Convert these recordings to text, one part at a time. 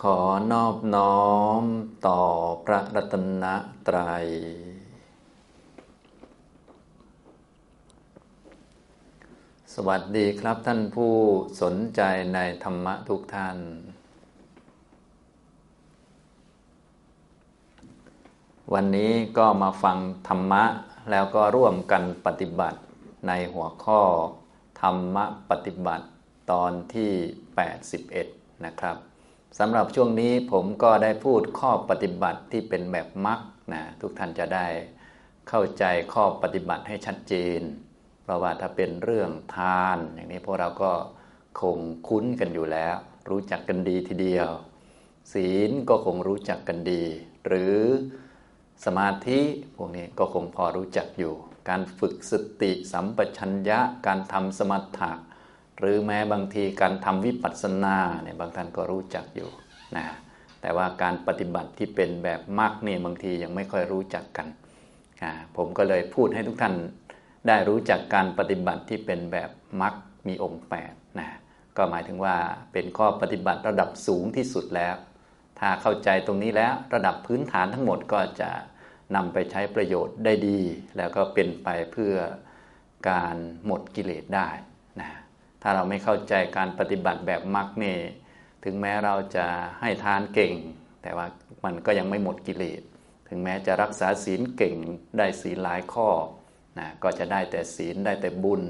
ขอนอบน้อมต่อพระรัตนตรัย สวัสดีครับท่านผู้สนใจในธรรมะทุกท่าน วันนี้ก็มาฟังธรรมะแล้วก็ร่วมกันปฏิบัติในหัวข้อ ธรรมะปฏิบัติตอนที่ 81 นะครับ สำหรับช่วงนี้ผมก็ได้พูดข้อปฏิบัติที่เป็นแบบมักนะทุกท่านจะได้เข้าใจข้อปฏิบัติให้ชัดเจน เพราะว่าถ้าเป็นเรื่องทาน อย่างนี้พวกเราก็คงคุ้นกันอยู่แล้ว รู้จักกันดีทีเดียว ศีลก็คงรู้จักกันดี หรือสมาธิพวกนี้ก็คงพอรู้จักอยู่ การฝึกสติสัมปชัญญะการทำสมถะ หรือแม้บางทีการทำวิปัสสนาเนี่ยบางท่านก็รู้จักอยู่นะแต่ว่าการปฏิบัติที่เป็นแบบมรรคนี่ยบางทียังไม่ค่อยรู้จักกันนะผมก็เลยพูดให้ทุกท่านได้รู้จักการปฏิบัติที่เป็นแบบมรรคมีองค์8นะก็หมายถึงว่าเป็นข้อปฏิบัติระดับสูงที่สุดแล้ว ถ้าเข้าใจตรงนี้แล้วระดับพื้นฐานทั้งหมดก็จะนำไปใช้ประโยชน์ได้ดี แล้วก็เป็นไปเพื่อการหมดกิเลสได้ ถ้าเราไม่เข้าใจการปฏิบัติแบบมรรคนี่ถึงแม้เราจะให้ทานเก่ง แต่ว่ามันก็ยังไม่หมดกิเลสถึงแม้จะรักษาศีลเก่งได้ศีลหลายข้อนะก็จะได้แต่ศีลได้แต่บุญ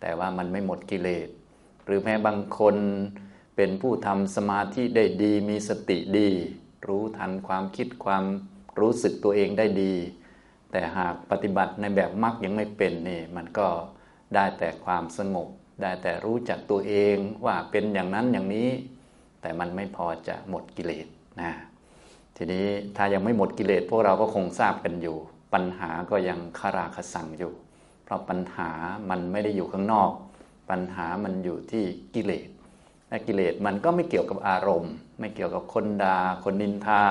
แต่ว่ามันไม่หมดกิเลสหรือแม้บางคนเป็นผู้ทำสมาธิได้ดีมีสติดี รู้ทันความคิดความรู้สึกตัวเองได้ดี แต่หากปฏิบัติในแบบมรรคยังไม่เป็นนี่มันก็ได้แต่ความสงบ ได้แต่รู้จักตัวเองว่าเป็นอย่างนั้นอย่างนี้ แต่มันไม่พอจะหมดกิเลสนะทีนี้ถ้ายังไม่หมดกิเลสพวกเราก็คงทราบกันอยู่ ปัญหาก็ยังคาราคสังอยู่ เพราะปัญหามันไม่ได้อยู่ข้างนอก ปัญหามันอยู่ที่กิเลสและกิเลสมันก็ไม่เกี่ยวกับอารมณ์ ไม่เกี่ยวกับคนดา่าคนนินทา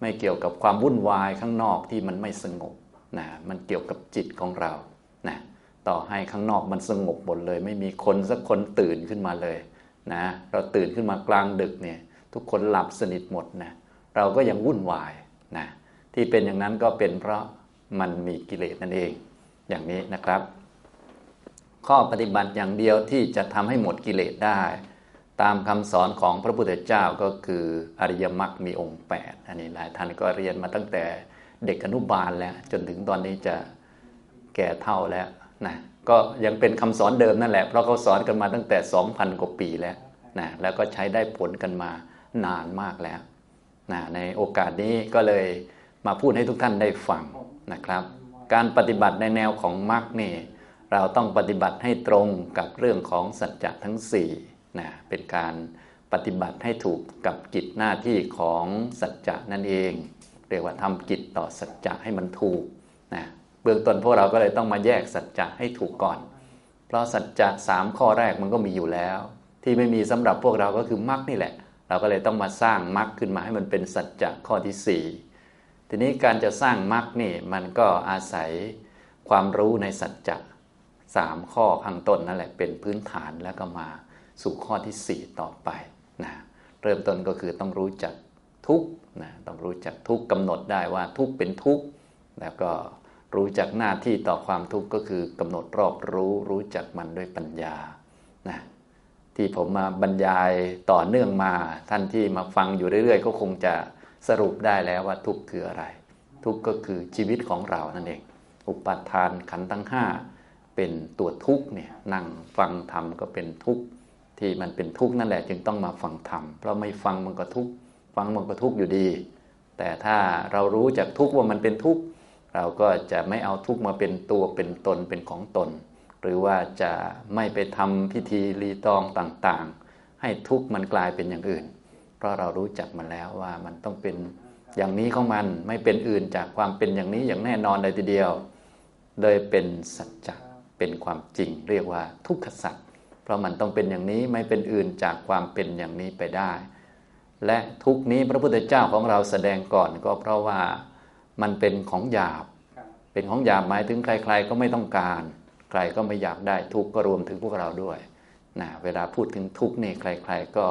ไม่เกี่ยวกับความวุ่นวายข้างนอกที่มันไม่สงบนะมันเกี่ยวกับจิตของเรานะ ต่อให้ข้างนอกมันสงบหมดเลย ไม่มีคนสักคนตื่นขึ้นมาเลยนะเราตื่นขึ้นมากลางดึกเนี่ยทุกคนหลับสนิทหมดนะเราก็ยังวุ่นวายนะที่เป็นอย่างนั้นก็เป็นเพราะมันมีกิเลสนั่นเองอย่างนี้นะครับ ข้อปฏิบัติอย่างเดียวที่จะทำให้หมดกิเลสได้ ตามคำสอนของพระพุทธเจ้าก็คืออริยมรรคมีองค์ 8 อันนี้หลายท่านก็เรียนมาตั้งแต่เด็กอนุบาลแล้ว จนถึงตอนนี้จะแก่เท่าแล้ว นะก็ยังเป็นคำสอนเดิมนั่นแหละ เพราะเขาสอนกันมาตั้งแต่ 2,000 กว่าปีแล้วนะแล้วก็ใช้ได้ผลกันมานานมากแล้วนะในโอกาสนี้ก็เลยมาพูดให้ทุกท่านได้ฟังนะครับ การปฏิบัติในแนวของมรรคนี่เราต้องปฏิบัติให้ตรงกับเรื่องของสัจจะทั้ง4นะเป็นการปฏิบัติให้ถูกกับกิจหน้าที่ของสัจจะนั่นเอง เรียกว่าทำกิจต่อสัจจะให้มันถูกนะ เบื้องต้นพวกเราก็เลยต้องมาแยกสัจจะให้ถูกก่อน เพราะสัจจะสามข้อแรกมันก็มีอยู่แล้ว ที่ไม่มีสำหรับพวกเราก็คือมรรคนี่แหละ เราก็เลยต้องมาสร้างมรรคขึ้นมาให้มันเป็นสัจจะข้อที่สี่ทีนี้การจะสร้างมรรคนี่มันก็อาศัยความรู้ในสัจจะสามข้อข้างต้นนั่นแหละเป็นพื้นฐานแล้วก็มาสู่ข้อที่สี่ต่อไปนะเริ่มต้นก็คือต้องรู้จักทุกนะต้องรู้จักทุกกำหนดได้ว่าทุกเป็นทุกแล้วก็ รู้จักหน้าที่ต่อความทุกข์ก็คือกำหนดรอบรู้รู้จักมันด้วยปัญญานะที่ผมมาบรรยายต่อเนื่องมา ท่านที่มาฟังอยู่เรื่อยๆ ก็คงจะสรุปได้แล้วว่าทุกข์คืออะไร ทุกข์ก็คือชีวิตของเรานั่นเอง อุปาทานขันธ์ทั้งห้าเป็นตัวทุกข์เนี่ยนั่งฟังธรรมก็เป็นทุกข์ที่มันเป็นทุกข์นั่นแหละจึงต้องมาฟังธรรมเพราะไม่ฟังมันก็ทุกข์ฟังมันก็ทุกข์อยู่ดี แต่ถ้าเรารู้จากทุกข์ว่ามันเป็นทุกข์ เราก็จะไม่เอาทุกมาเป็นตัวเป็นตนเป็นของตน หรือว่าจะไม่ไปทำพิธีรีตองต่างๆ ให้ทุกมันกลายเป็นอย่างอื่น เพราะเรารู้จักมันแล้วว่ามันต้องเป็นอย่างนี้ของมันไม่เป็นอื่นจากความเป็นอย่างนี้อย่างแน่นอนเลยทีเดียวเลยเป็นสัจจะเป็นความจริง เรียกว่าทุกขสัจเพราะมันต้องเป็นอย่างนี้ไม่เป็นอื่นจากความเป็นอย่างนี้ไปได้ และทุกนี้พระพุทธเจ้าของเราแสดงก่อนก็เพราะว่า มันเป็นของหยาบ เป็นของหยาบหมายถึงใคร ๆ ก็ไม่ต้องการ ใครก็ไม่อยากได้ทุกก็รวมถึงพวกเราด้วยนะเวลาพูดถึงทุกนี่ใคร ๆก็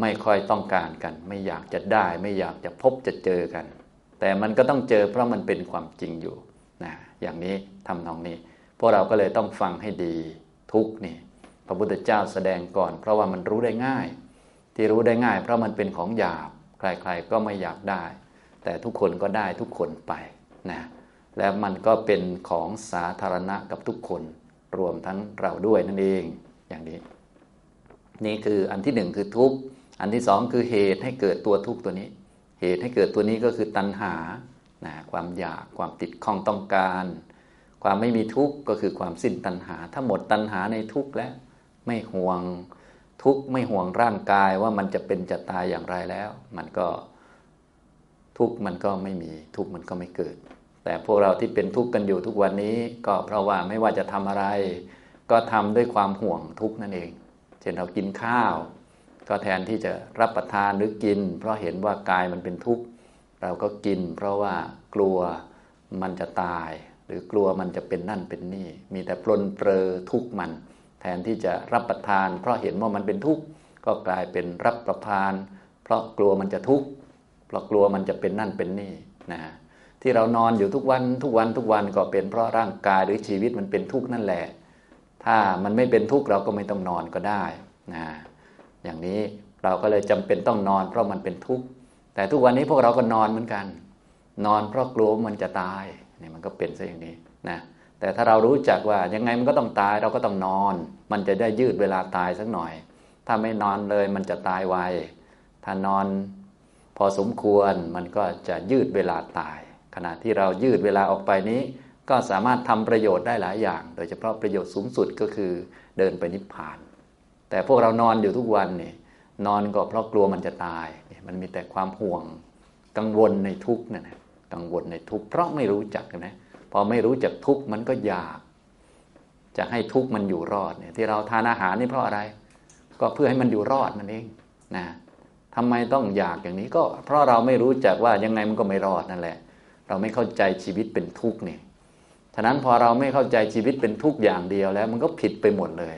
ไม่ค่อยต้องการกัน ไม่อยากจะได้ ไม่อยากจะพบจะเจอกัน แต่มันก็ต้องเจอเพราะมันเป็นความจริงอยู่นะอย่างนี้ทำนองนี้ พวกเราก็เลยต้องฟังให้ดีทุกนี่พระพุทธเจ้าแสดงก่อน เพราะว่ามันรู้ได้ง่าย ที่รู้ได้ง่าย เพราะมันเป็นของหยาบ ใครๆก็ไม่อยากได้ แต่ทุกคนก็ได้ทุกคนไปนะแล้วมันก็เป็นของสาธารณะกับทุกคนรวมทั้งเราด้วยนั่นเองอย่างนี้ นี่คืออันที่หนึ่งคือทุกข์อันที่สองคือเหตุให้เกิดตัวทุกข์ตัวนี้ เหตุให้เกิดตัวนี้ก็คือตัณหานะความอยากความติดข้องต้องการ ความไม่มีทุกข์ก็คือความสิ้นตัณหา ถ้าหมดตัณหาในทุกข์แล้วไม่ห่วงทุกข์ไม่ห่วงร่างกายว่ามันจะเป็นจะตายอย่างไรแล้ว มันก็ ทุกมันก็ไม่มี ทุกมันก็ไม่เกิด แต่พวกเราที่เป็นทุกข์กันอยู่ทุกวันนี้ ก็เพราะว่าไม่ว่าจะทำอะไร ก็ทำด้วยความห่วงทุกข์นั่นเอง เช่นเรากินข้าว ก็แทนที่จะรับประทานหรือกิน เพราะเห็นว่ากายมันเป็นทุกข์เราก็กิน เพราะว่ากลัวมันจะตาย หรือกลัวมันจะเป็นนั่นเป็นนี่ มีแต่ปลนเปลือทุกข์มัน แทนที่จะรับประทาน เพราะเห็นว่ามันเป็นทุกข์ก็กลายเป็นรับประทาน เพราะกลัวมันจะทุกข์ เรากลัวมันจะเป็นนั่นเป็นนี่นะที่เรานอนอยู่ทุกวันทุกวันทุกวันก็เป็นเพราะร่างกายหรือชีวิตมันเป็นทุกข์นั่นแหละ ถ้ามันไม่เป็นทุกข์เราก็ไม่ต้องนอนก็ได้นะอย่างนี้เราก็เลยจำเป็นต้องนอน เพราะมันเป็นทุกข์แต่ทุกวันนี้พวกเราก็นอนเหมือนกัน นอนเพราะกลัวมันจะตายนี่มันก็เป็นซะอย่างนี้นะแต่ถ้าเรารู้จักว่ายังไงมันก็ต้องตายเราก็ต้องนอน มันจะได้ยืดเวลาตายสักหน่อย ถ้าไม่นอนเลยมันจะตายไวถ้านอน พอสมควรมันก็จะยืดเวลาตาย ขณะที่เรายืดเวลาออกไปนี้ ก็สามารถทำประโยชน์ได้หลายอย่าง โดยเฉพาะประโยชน์สูงสุดก็คือเดินไปนิพพาน แต่พวกเรานอนอยู่ทุกวันเนี่ยนอนก็เพราะกลัวมันจะตาย มันมีแต่ความห่วงกังวลในทุกข์นั่นแหละกังวลในทุกข์เพราะไม่รู้จักนะพอไม่รู้จักทุกข์มันก็อยาก จะให้ทุกข์มันอยู่รอดเนี่ยที่เราทานอาหารนี่เพราะอะไร ก็เพื่อให้มันอยู่รอดนั่นเองนะ ทำไมต้องอยากอย่างนี้ก็ เพราะเราไม่รู้จักว่ายังไงมันก็ไม่รอดนั่นแหละ เราไม่เข้าใจชีวิตเป็นทุกข์นี่ฉะนั้นพอเราไม่เข้าใจชีวิตเป็นทุกข์อย่างเดียวแล้ว มันก็ผิดไปหมดเลย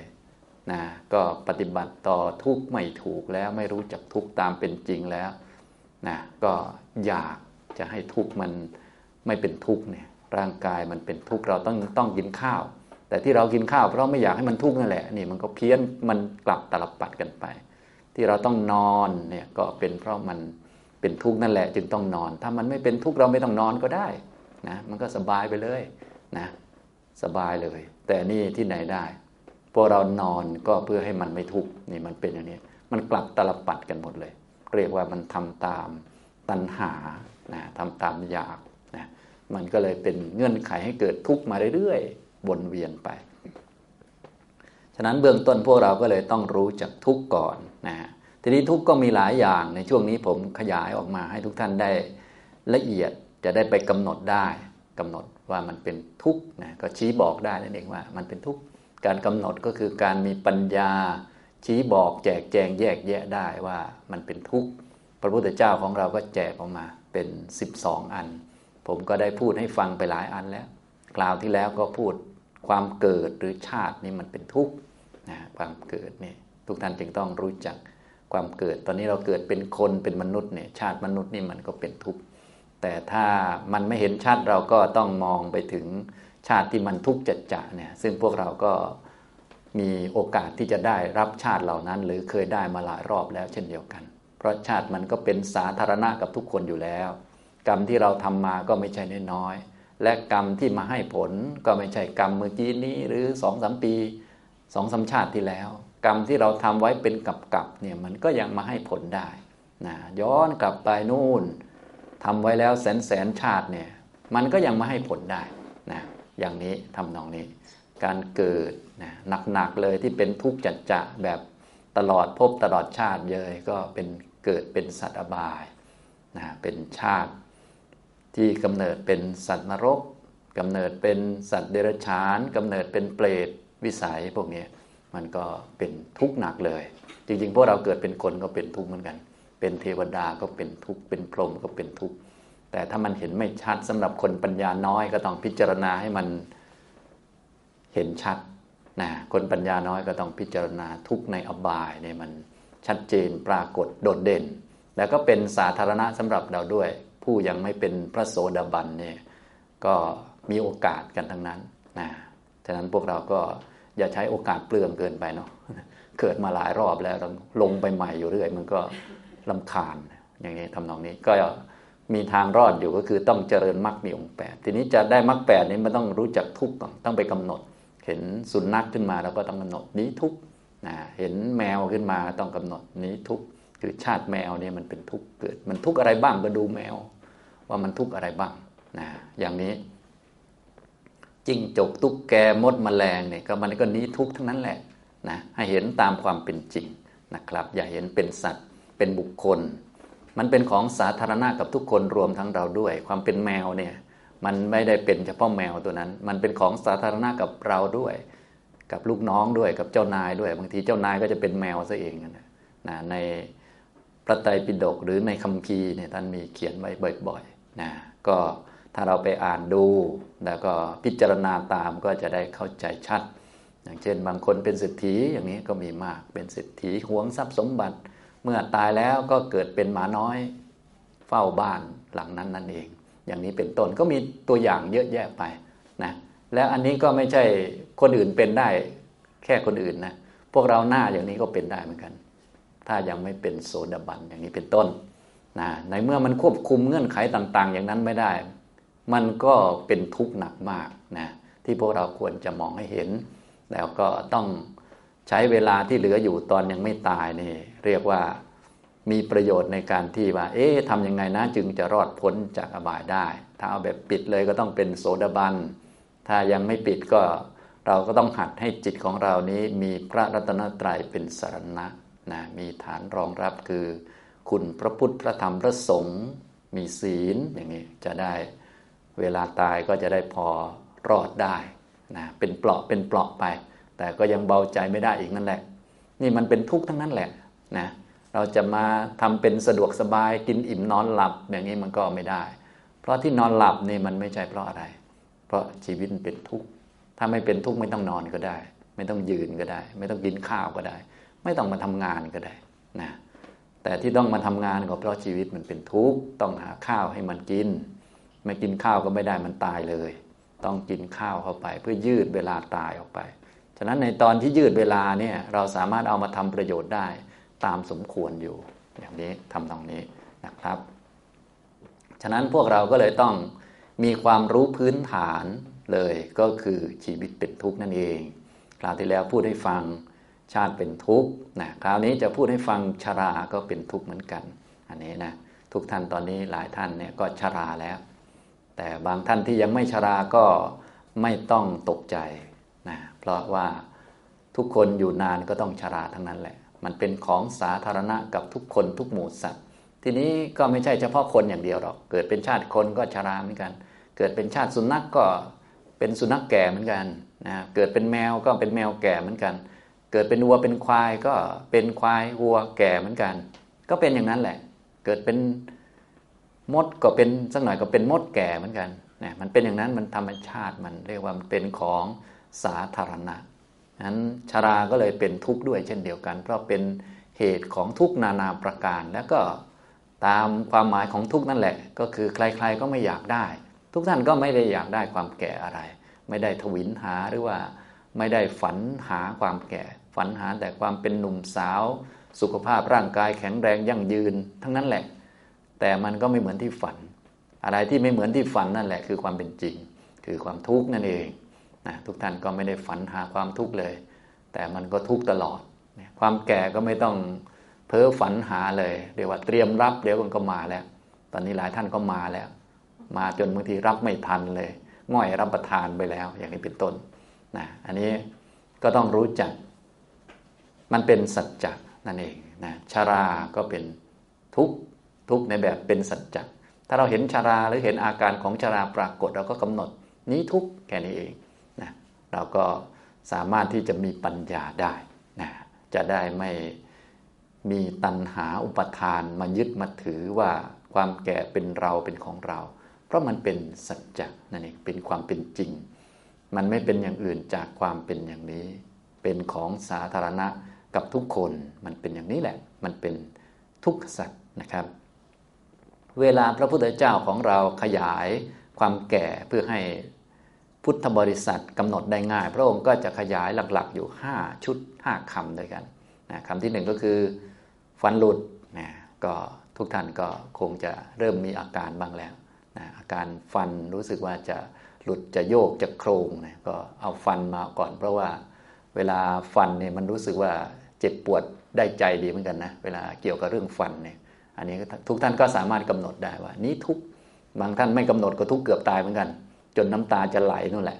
นะก็ปฏิบัติต่อทุกข์ไม่ถูกแล้วไม่รู้จักทุกข์ตามเป็นจริงแล้วนะก็อยากจะให้ทุกข์มันไม่เป็นทุกข์เนี่ยร่างกายมันเป็นทุกข์เราต้องต้องกินข้าว แต่ที่เรากินข้าวเพราะไม่อยากให้มันทุกข์นั่นแหละนี่มันก็เพี้ยนมันกลับตลบปัดกันไป ที่เราต้องนอนเนี่ยก็เป็นเพราะมันเป็นทุกข์นั่นแหละ จึงต้องนอน ถ้ามันไม่เป็นทุกข์เราไม่ต้องนอนก็ได้นะมันก็สบายไปเลยนะสบายเลย แต่นี่ที่ไหนได้พวกเรานอนก็เพื่อให้มันไม่ทุกข์นี่มันเป็นอย่างนี้ มันกลับตลปัดกันหมดเลย เรียกว่ามันทำตามตัณหานะทำตามอยากนะมันก็เลยเป็นเงื่อนไขให้เกิดทุกข์มาเรื่อยๆวนเวียนไป ฉะนั้นเบื้องต้นพวกเราก็เลยต้องรู้จักทุกข์ก่อน นะทีนี้ทุกข์ก็มีหลายอย่างในช่วงนี้ผมขยายออกมาให้ทุกท่านได้ละเอียดจะได้ไปกำหนดได้กำหนดว่ามันเป็นทุกข์นะก็ชี้บอกได้นั่นเองว่า มันเป็นทุกข์การกำหนดก็คือการมีปัญญา ชี้บอกแจกแจงแยกแยะได้ว่ามันเป็นทุกข์พระพุทธเจ้าของเราก็แจกออกมาเป็น 12 อัน ผมก็ได้พูดให้ฟังไปหลายอันแล้วกล่าวที่แล้วก็พูดความเกิดหรือชาตินี่มันเป็นทุกข์นะความเกิดนี่ ทุกท่านจึงต้องรู้จักความเกิด ตอนนี้เราเกิดเป็นคนเป็นมนุษย์เนี่ยชาติมนุษย์นี่มันก็เป็นทุกข์แต่ถ้ามันไม่เห็นชาติเราก็ต้องมองไปถึงชาติที่มันทุกข์จัดจะเนี่ยซึ่งพวกเราก็มีโอกาสที่จะได้รับชาติเหล่านั้น หรือเคยได้มาหลายรอบแล้วเช่นเดียวกัน เพราะชาติมันก็เป็นสาธารณะกับทุกคนอยู่แล้ว กรรมที่เราทำมาก็ไม่ใช่น้อยๆและกรรมที่มาให้ผลก็ไม่ใช่กรรมเมื่อกี้นี้หรือสองสามปีสองสาชาติที่แล้ว กรรมที่เราทำไว้เป็นกับกับเนี่ยมันก็ยังมาให้ผลได้นะย้อนกลับไปนู่นทำไว้แล้วแสนแสนชาติเนี่ยมันก็ยังมาให้ผลได้นะอย่างนี้ทำนองนี้ การเกิดนะหนักๆเลยที่เป็นทุกข์จัดจะแบบตลอดพบตลอดชาติเลยก็เป็นเกิดเป็นสัตว์อบายนะเป็นชาติ ที่กำเนิดเป็นสัตว์นรกกำเนิดเป็นสัตว์เดรัจฉานกำเนิดเป็นเปรตวิสัยพวกนี้ มันก็เป็นทุกข์หนักเลย จริงๆพวกเราเกิดเป็นคนก็เป็นทุกข์เหมือนกัน เป็นเทวดาก็เป็นทุกข์เป็นพรหมก็เป็นทุกข์แต่ถ้ามันเห็นไม่ชัดสำหรับคนปัญญาน้อยก็ต้องพิจารณาให้มันเห็นชัดนะคนปัญญาน้อยก็ต้องพิจารณาทุกในอบายเนี่ยมันชัดเจนปรากฏโดดเด่น แล้วก็เป็นสาธารณะสำหรับเราด้วย ผู้ยังไม่เป็นพระโสดาบันเนี่ยก็มีโอกาสกันทั้งนั้นนะฉะนั้นพวกเราก็ อย่าใช้โอกาสเปลืองเกินไปเนาะเกิดมาหลายรอบแล้วลงไปใหม่อยู่เรื่อย มันก็ลำคาญอย่างนี้ทำนองนี้ก็มีทางรอดอยู่ก็คือต้องเจริญมรรคมีองค์แปดทีนี้จะได้มรรคแปดนี้มันต้องรู้จักทุกข์ก่อนต้องไปกำหนด เห็นสุนัขขึ้นมาแล้วก็ต้องกำหนดนี้ทุกข์เห็นแมวขึ้นมาต้องกำหนดนี้ทุกข์คือชาติแมวเนี่ยมันเป็นทุกข์เกิด มันทุกข์อะไรบ้างก็ดูแมว ว่ามันทุกข์อะไรบ้างนะอย่างนี้ จิ้งจกตุ๊กแกมดมแมลงเนี่ยก็มันก็นี้ทุกทั้งนั้นแหละนะให้เห็นตามความเป็นจริงนะครับ อย่าเห็นเป็นสัตว์เป็นบุคคล มันเป็นของสาธารณะกับทุกคนรวมทั้งเราด้วย ความเป็นแมวเนี่ยมันไม่ได้เป็นเฉพาะแมวตัวนั้น มันเป็นของสาธารณะกับเราด้วย กับลูกน้องด้วยกับเจ้านายด้วย บางทีเจ้านายก็จะเป็นแมวซะเองนะนะในพระไตรปิฎกหรือในคัมภีร์เนี่ยท่านมีเขียนไว้บ่อยๆนะก็ ถ้าเราไปอ่านดู แล้วก็พิจารณาตามก็จะได้เข้าใจชัด อย่างเช่น บางคนเป็นเศรษฐีอย่างนี้ก็มีมากเป็นเศรษฐีหวงทรัพย์สมบัติ เมื่อตายแล้วก็เกิดเป็นหมาน้อย เฝ้าบ้านหลังนั้นนั่นเอง อย่างนี้เป็นต้นก็มีตัวอย่างเยอะแยะไปนะแล้วอันนี้ก็ไม่ใช่คนอื่นเป็นได้แค่คนอื่นนะพวกเราหน้าอย่างนี้ก็เป็นได้เหมือนกัน ถ้ายังไม่เป็นโสดาบันอย่างนี้เป็นต้นนะในเมื่อมันควบคุมเงื่อนไขต่าง ๆ อย่างนั้นไม่ได้ มันก็เป็นทุกข์หนักมากนะที่พวกเราควรจะมองให้เห็น แล้วก็ต้องใช้เวลาที่เหลืออยู่ตอนยังไม่ตายนี่ เรียกว่ามีประโยชน์ในการที่ว่า เอ๊ะทำยังไงนะจึงจะรอดพ้นจากอบายได้ ถ้าเอาแบบปิดเลยก็ต้องเป็นโสดาบัน ถ้ายังไม่ปิดก็เราก็ต้องหัดให้จิตของเรานี้มีพระรัตนตรัยเป็นสารณะนะมีฐานรองรับคือ คุณพระพุทธพระธรรมพระสงฆ์มีศีลอย่างนี้จะได้ เวลาตายก็จะได้พอรอดได้นะเป็นเปลาะเป็นเปลาะไป แต่ก็ยังเบาใจไม่ได้อีกนั่นแหละ นี่มันเป็นทุกข์ทั้งนั้นแหละนะเราจะมาทำเป็นสะดวกสบายกินอิ่มนอนหลับอย่างนี้มันก็ไม่ได้ เพราะที่นอนหลับนี่มันไม่ใช่เพราะอะไร เพราะชีวิตเป็นทุกข์ถ้าไม่เป็นทุกข์ไม่ต้องนอนก็ได้ ไม่ต้องยืนก็ได้ ไม่ต้องกินข้าวก็ได้ ไม่ต้องมาทำงานก็ได้นะแต่ที่ต้องมาทำงานก็เพราะชีวิตมันเป็นทุกข์ต้องหาข้าวให้มันกิน ไม่กินข้าวก็ไม่ได้มันตายเลย ต้องกินข้าวเข้าไป เพื่อยืดเวลาตายออกไป ฉะนั้นในตอนที่ยืดเวลาเนี่ยเราสามารถเอามาทำประโยชน์ได้ตามสมควรอยู่ อย่างนี้ทำตรงนี้นะครับ ฉะนั้นพวกเราก็เลยต้องมีความรู้พื้นฐานเลยก็คือชีวิตเป็นทุกข์นั่นเอง คราวที่แล้วพูดให้ฟังชาติเป็นทุกข์นะคราวนี้จะพูดให้ฟังชราก็เป็นทุกข์เหมือนกัน อันนี้นะทุกท่านตอนนี้หลายท่านเนี่ยก็ชราแล้ว แต่บางท่านที่ยังไม่ชราก็ไม่ต้องตกใจนะเพราะว่าทุกคนอยู่นานก็ต้องชราทั้งนั้นแหละ มันเป็นของสาธารณะกับทุกคนทุกหมู่สัตว์ ทีนี้ก็ไม่ใช่เฉพาะคนอย่างเดียวหรอก เกิดเป็นชาติคนก็ชราเหมือนกัน เกิดเป็นชาติสุนัขกก็เป็นสุนัขแก่เหมือนกันนะเกิดเป็นแมวก็เป็นแมวแก่เหมือนกัน เกิดเป็นวัวเป็นควายก็เป็นควายวัวแก่เหมือนกัน ก็เป็นอย่างนั้นแหละ เกิดเป็น มดก็เป็นสักหน่อยก็เป็นมดแก่เหมือนกันนะมันเป็นอย่างนั้นมันธรรมชาติมันเรียกว่ามันเป็นของสาธารณะนั้นชาราก็เลยเป็นทุกข์ด้วยเช่นเดียวกัน เพราะเป็นเหตุของทุกนานาประการ แล้วก็ตามความหมายของทุกนั่นแหละ ก็คือใครๆก็ไม่อยากได้ ทุกท่านก็ไม่ได้อยากได้ความแก่อะไร ไม่ได้ทวินหาหรือว่าไม่ได้ฝันหาความแก่ ฝันหาแต่ความเป็นหนุ่มสาว สุขภาพร่างกายแข็งแรงยั่งยืน ทั้งนั้นแหละ แต่มันก็ไม่เหมือนที่ฝัน อะไรที่ไม่เหมือนที่ฝันนั่นแหละ คือความเป็นจริง คือความทุกข์นั่นเองนะทุกท่านก็ไม่ได้ฝันหาความทุกข์เลย แต่มันก็ทุกข์ตลอด ความแก่ก็ไม่ต้องเพ้อฝันหาเลยเรียกว่าเตรียมรับเดี๋ยวมันก็มาแล้ว ตอนนี้หลายท่านก็มาแล้ว มาจนบางทีรับไม่ทันเลยง่อยรับประทานไปแล้ว อย่างนี้เป็นต้นนะอันนี้ก็ต้องรู้จัก มันเป็นสัจจะนั่นเองนะชาราก็เป็นทุกข์ ทุกในแบบเป็นสัจจะถ้าเราเห็นชาราหรือเห็นอาการของชาราปรากฏเราก็กำหนดนี้ทุกแค่นี้เองนะเราก็สามารถที่จะมีปัญญาได้นะจะได้ไม่มีตัณหาอุปทานมายึดมาถือว่าความแก่เป็นเราเป็นของเรา เพราะมันเป็นสัจจะนั่นเองเป็นความเป็นจริง มันไม่เป็นอย่างอื่นจากความเป็นอย่างนี้ เป็นของสาธารณะกับทุกคน มันเป็นอย่างนี้แหละ มันเป็นทุกขสัตว์นะครับ เวลาพระพุทธเจ้าของเราขยายความแก่เพื่อให้พุทธบริษัทกำหนดได้ง่าย พระองค์ก็จะขยายหลักๆ อยู่ 5 ชุด 5คำด้วยกันนะคำที่หนึ่งก็คือฟันหลุดนะก็ทุกท่านก็คงจะเริ่มมีอาการบ้างแล้วนะอาการฟันรู้สึกว่าจะหลุดจะโยกจะโครงนะก็เอาฟันมาก่อน เพราะว่าเวลาฟันเนี่ยมันรู้สึกว่าเจ็บปวดได้ใจดีเหมือนกันนะเวลาเกี่ยวกับเรื่องฟันเนี่ย อันนี้ทุกท่านก็สามารถกำหนดได้ว่า นี้ทุกบางท่านไม่กำหนดก็ทุกเกือบตายเหมือนกัน จนน้ำตาจะไหลนู่นแหละ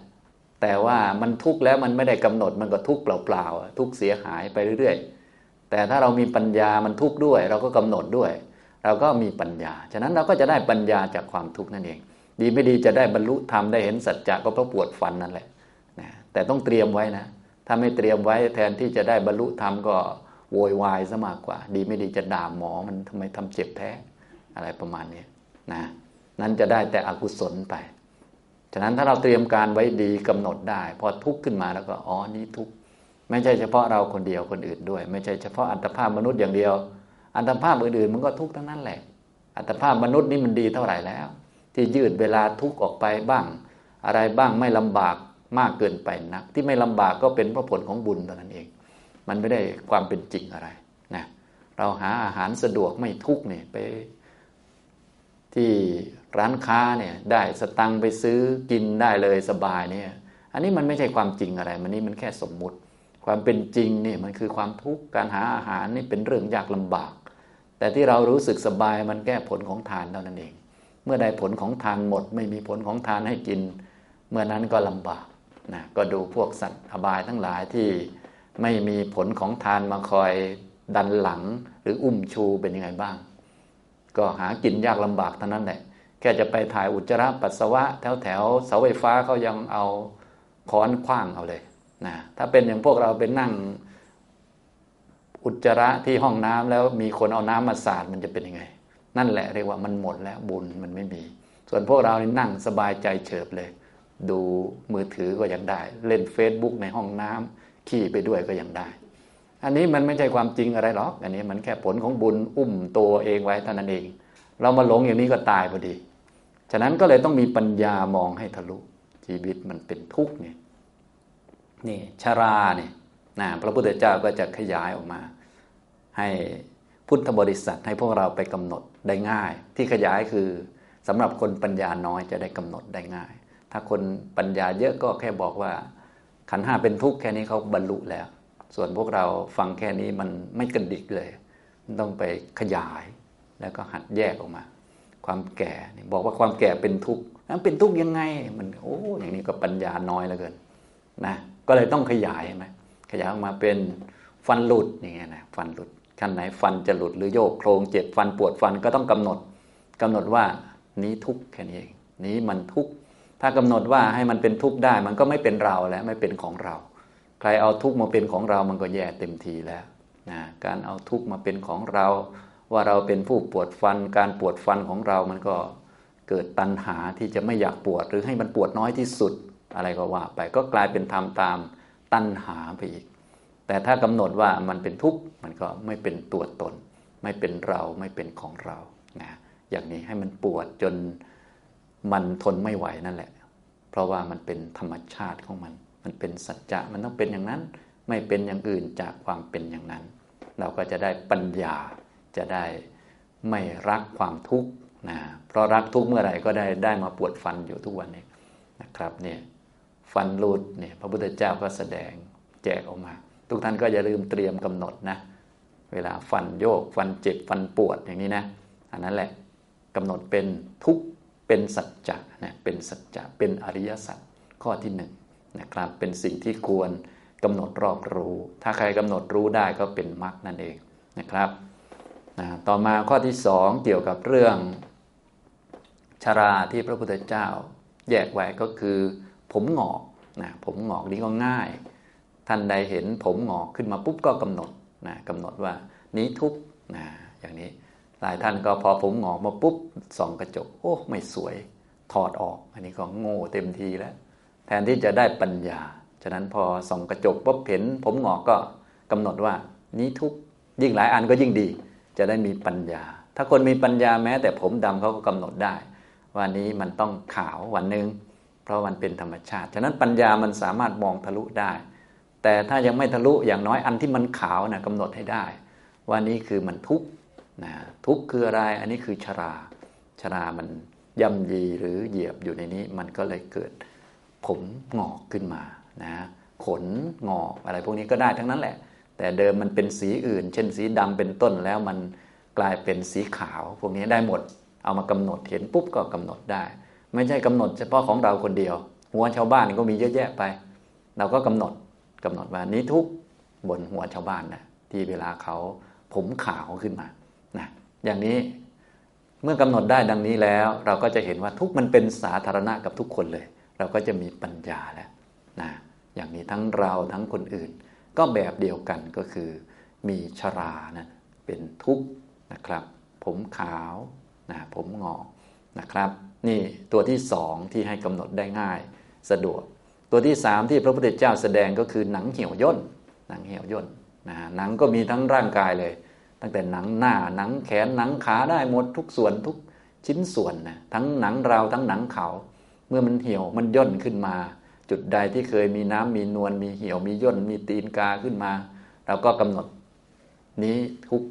แต่ว่ามันทุกแล้วมันไม่ได้กำหนดมันก็ทุกเปล่าๆทุกเสียหายไปเรื่อยๆ แต่ถ้าเรามีปัญญามันทุกด้วย เราก็กำหนดด้วย เราก็มีปัญญา ฉะนั้นเราก็จะได้ปัญญาจากความทุกข์นั่นเอง ดีไม่ดีจะได้บรรลุธรรมได้เห็นสัจจะก็เพราะปวดฟันนั่นแหละนะแต่ต้องเตรียมไว้นะ ถ้าไม่เตรียมไว้แทนที่จะได้บรรลุธรรมก็ โวยวายซะมากกว่า ดีไม่ดีจะด่าหมอมันทำไมทำเจ็บแท้อะไรประมาณนี้นะนั้นจะได้แต่อกุศลไป ฉะนั้นถ้าเราเตรียมการไว้ดีกำหนดได้ พอทุกข์ขึ้นมาแล้วก็อ๋อนี้ทุกข์ไม่ใช่เฉพาะเราคนเดียวคนอื่นด้วย ไม่ใช่เฉพาะอัตภาพมนุษย์อย่างเดียว อัตภาพอื่นๆมันก็ทุกข์ทั้งนั้นแหละ อัตภาพมนุษย์นี่มันดีเท่าไหร่แล้ว ที่ยืดเวลาทุกข์ออกไปบ้าง อะไรบ้างไม่ลำบากมากเกินไปนัก ที่ไม่ลำบากก็เป็นเพราะผลของบุญเท่านั้นเอง มันไม่ได้ความเป็นจริงอะไรนะเราหาอาหารสะดวกไม่ทุกเนี่ยไปที่ร้านค้าเนี่ยได้สตังไปซื้อกินได้เลยสบายเนี่ยอันนี้มันไม่ใช่ความจริงอะไร มันนี่มันแค่สมมุติ ความเป็นจริงนี่มันคือความทุกข์การหาอาหารนี่เป็นเรื่องยากลำบาก แต่ที่เรารู้สึกสบายมันแก้ผลของทานเท่านั้นเอง เมื่อใดผลของทานหมด ไม่มีผลของทานให้กิน เมื่อนั้นก็ลำบากนะก็ดูพวกสัตว์อบายทั้งหลายที่ ไม่มีผลของทานมาคอยดันหลังหรืออุ้มชูเป็นยังไงบ้าง ก็หากินยากลำบากเท่านั้นแหละแค่จะไปถ่ายอุจจาระปัสสาวะแถวแถวเสาไฟฟ้าเขายังเอาค้อนคว้างเอาเลยนะถ้าเป็นอย่างพวกเราเป็นนั่งอุจจาระที่ห้องน้ำแล้วมีคนเอาน้ำมาสาดมันจะเป็นยังไง นั่นแหละเรียกว่ามันหมดแล้วบุญมันไม่มี ส่วนพวกเรานี่นั่งสบายใจเฉิบเลย ดูมือถือก็ยังได้ เล่น Facebook ในห้องน้ำ ขี่ไปด้วยก็ยังได้ อันนี้มันไม่ใช่ความจริงอะไรหรอก อันนี้มันแค่ผลของบุญอุ้มตัวเองไว้เท่านั้นเอง เรามาหลงอย่างนี้ก็ตายพอดี ฉะนั้นก็เลยต้องมีปัญญามองให้ทะลุชีวิตมันเป็นทุกข์เนี่ยนี่ชาราเนี่ยนะพระพุทธเจ้าก็จะขยายออกมา ให้พุทธบริษัทให้พวกเราไปกำหนดได้ง่าย ที่ขยายคือสำหรับคนปัญญาน้อยจะได้กำหนดได้ง่าย ถ้าคนปัญญาเยอะก็แค่บอกว่า ขันห้าเป็นทุกข์แค่นี้เขาบรรลุแล้ว ส่วนพวกเราฟังแค่นี้มันไม่กระดิกเลย มันต้องไปขยายแล้วก็หัดแยกออกมา ความแก่บอกว่าความแก่เป็นทุกข์นั้นเป็นทุกข์ยังไงมันโอ้อย่างนี้ก็ปัญญาน้อยเหลือเกินนะก็เลยต้องขยายไหมขยายออกมาเป็นฟันหลุดอย่างเงี้ยนะฟันหลุดขั้นไหนฟันจะหลุดหรือโยกโครงเจ็บฟันปวดฟันก็ต้องกำหนดกำหนดว่านี้ทุกข์แค่นี้เองนี้มันทุกข์ ถ้ากำหนดว่าให้มันเป็นทุกข์ได้ มันก็ไม่เป็นเราแล้วไม่เป็นของเรา ใครเอาทุกข์มาเป็นของเรามันก็แย่เต็มทีแล้วนะการเอาทุกข์มาเป็นของเรา ว่าเราเป็นผู้ปวดฟัน การปวดฟันของเรามันก็เกิดตัณหาที่จะไม่อยากปวดหรือให้มันปวดน้อยที่สุดอะไรก็ว่าไปก็กลายเป็นธรรมตามตัณหาไปอีก แต่ถ้ากำหนดว่ามันเป็นทุกข์มันก็ไม่เป็นตัวตน ไม่เป็นเราไม่เป็นของเรานะอย่างนี้ให้มันปวดจน มันทนไม่ไหวนั่นแหละ เพราะว่ามันเป็นธรรมชาติของมัน มันเป็นสัจจะมันต้องเป็นอย่างนั้น ไม่เป็นอย่างอื่นจากความเป็นอย่างนั้น เราก็จะได้ปัญญาจะได้ไม่รักความทุกข์นะเพราะรักทุกข์เมื่อไหร่ก็ได้ได้มาปวดฟันอยู่ทุกวันนี้นะครับเนี่ยฟันหลุดเนี่ยพระพุทธเจ้าก็แสดงแจกออกมา ทุกท่านก็อย่าลืมเตรียมกำหนดนะเวลาฟันโยกฟันเจ็บฟันปวดอย่างนี้นะอันนั้นแหละกำหนดเป็นทุกข เป็นสัจจะนะเป็นสัจจะเป็นอริยสัจข้อที่หนึ่งนะครับเป็นสิ่งที่ควรกำหนดรอบรู้ ถ้าใครกำหนดรู้ได้ก็เป็นมรรคนั่นเองนะครับนะต่อมาข้อที่สองเกี่ยวกับเรื่องชาราที่พระพุทธเจ้า แยกไว้ก็คือ ผมหงอกนะผมหงอกนี้ก็ง่าย ท่านใดเห็นผมหงอกขึ้นมาปุ๊บก็กำหนดนะกำหนดว่านี้ทุกนะอย่างนี้ หลายท่านก็พอผมหงอกมาปุ๊บส่องกระจก โอ้ไม่สวยถอดออก อันนี้ก็โง่เต็มทีแล้ว แทนที่จะได้ปัญญา ฉะนั้นพอส่องกระจกปุ๊บเห็น ผมหงอกก็กำหนดว่า นี้ทุกยิ่งหลายอันก็ยิ่งดี จะได้มีปัญญา ถ้าคนมีปัญญาแม้ แต่ผมดำเขาก็กำหนดได้ว่านี้มันต้องขาววันหนึ่งเพราะมันเป็นธรรมชาติ ฉะนั้นปัญญามันสามารถมองทะลุได้ แต่ถ้ายังไม่ทะลุอย่างน้อยอันที่มันขาวนะกำหนดให้ได้ ว่านี้คือมันทุกข์ นะทุกข์คืออะไรอันนี้คือชรา ชรามันย่ำยีหรือเหยียบอยู่ในนี้ มันก็เลยเกิดผมงอกขึ้นมานะขนงอกอะไรพวกนี้ก็ได้ทั้งนั้นแหละ แต่เดิมมันเป็นสีอื่น เช่นสีดำเป็นต้นแล้วมันกลายเป็นสีขาว พวกนี้ได้หมด เอามากำหนดเห็นปุ๊บก็กำหนดได้ ไม่ใช่กำหนดเฉพาะของเราคนเดียว หัวชาวบ้านก็มีเยอะแยะไป เราก็กำหนดกำหนดว่านี้ทุกบนหัวชาวบ้านนะที่เวลาเขาผมขาวขึ้นมา อย่างนี้เมื่อกำหนดได้ดังนี้แล้ว เราก็จะเห็นว่าทุกมันเป็นสาธารณะกับทุกคนเลย เราก็จะมีปัญญาแล้วนะอย่างนี้ทั้งเราทั้งคนอื่น ก็แบบเดียวกันก็คือ มีชรานะเป็นทุกข์นะครับ ผมขาวนะผมงอกนะครับ นี่ตัวที่สองที่ให้กำหนดได้ง่าย สะดวก ตัวที่สามที่พระพุทธเจ้าแสดงก็คือหนังเหี่ยวย่นหนังเหี่ยวย่นนะหนังก็มีทั้งร่างกายเลย ตั้งแต่หนังหน้าหนังแขนหนังขาได้หมดทุกส่วนทุกชิ้นส่วนนะทั้งหนังเราทั้งหนังเขา เมื่อมันเหี่ยวมันย่นขึ้นมา จุดใดที่เคยมีน้ำมีนวลมีเหี่ยวมีย่นมีตีนกาขึ้นมา เราก็กำหนด นี้ทุก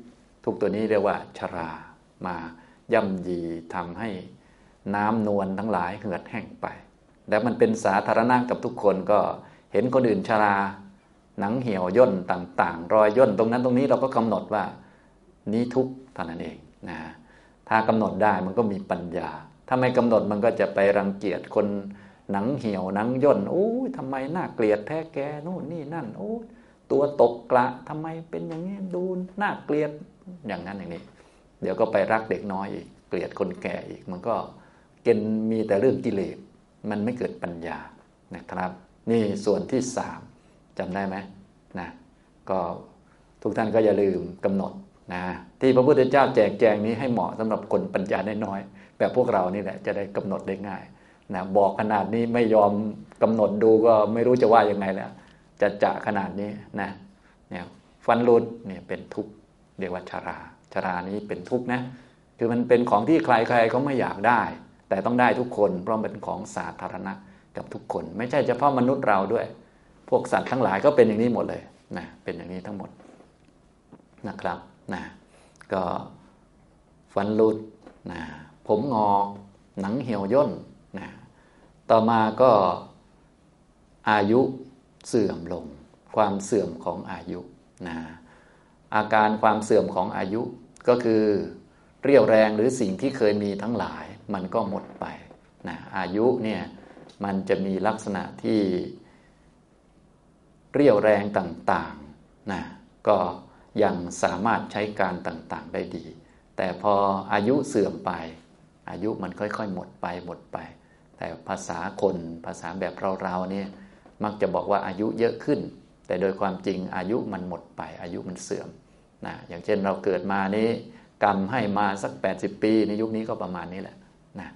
ทุกตัวนี้เรียกว่าชรามาย่ำยีทำให้น้ำนวลทั้งหลายเหือดแห้งไป แล้วมันเป็นสาธารณะกับทุกคนก็เห็นคนอื่นชรา หนังเหี่ยวย่นต่าง ๆ รอยย่นตรงนั้นตรงนี้เราก็กำหนดว่า นี้ทุกเท่านั้นเองนะถ้ากำหนดได้มันก็มีปัญญา ถ้าไม่กำหนดมันก็จะไปรังเกียจคนหนังเหี่ยวหนังย่นโอ้ยทำไมน่าเกลียดแท้แกโน่นนี่นั่นโอ้ตัวตกกระทำไมเป็นอย่างนี้ดูน่าเกลียดอย่างนั้นอย่างนี้ เดี๋ยวก็ไปรักเด็กน้อยอีกเกลียดคนแก่อีก มันก็เกณฑ์มีแต่เรื่องกิเลสมันไม่เกิดปัญญานะครับ นี่ส่วนที่สามจำได้ไหมนะก็ทุกท่านก็อย่าลืมกำหนด นะที่พระพุทธเจ้าแจกแจงนี้ให้เหมาะสำหรับคนปัญญาน้อยๆแบบพวกเรานี่แหละจะได้กำหนดได้ง่ายนะบอกขนาดนี้ไม่ยอมกำหนดดูก็ไม่รู้จะว่ายังไงแล้วจะจะขนาดนี้นะเนี่ยฟันรุดเนี่ยเป็นทุกข์เรียกว่าชาราชารานี้เป็นทุกข์นะคือมันเป็นของที่ใครๆก็ไม่อยากได้ แต่ต้องได้ทุกคนเพราะเป็นของสาธารณะกับทุกคน ไม่ใช่เฉพาะมนุษย์เราด้วย พวกสัตว์ทั้งหลายก็เป็นอย่างนี้หมดเลยนะเป็นอย่างนี้ทั้งหมดนะครับ นะก็ฟันรุดนะผมงอกหนังเหี่ยวย่นนะต่อมาก็อายุเสื่อมลง ความเสื่อมของอายุนะอาการความเสื่อมของอายุก็คือเรียวแรงหรือสิ่งที่เคยมีทั้งหลาย มันก็หมดไปนะอายุเนี่ยมันจะมีลักษณะที่เรียวแรงต่างๆนะก็ ยังสามารถใช้การต่างๆได้ดี แต่พออายุเสื่อมไป อายุมันค่อยๆ หมดไปหมดไป แต่ภาษาคนภาษาแบบเราๆเนี่ยมักจะบอกว่าอายุเยอะขึ้น แต่โดยความจริงอายุมันหมดไป อายุมันเสื่อมนะอย่างเช่นเราเกิดมานี้กรรมให้มาสัก 80 ปี ในยุคนี้ก็ประมาณนี้แหละนะ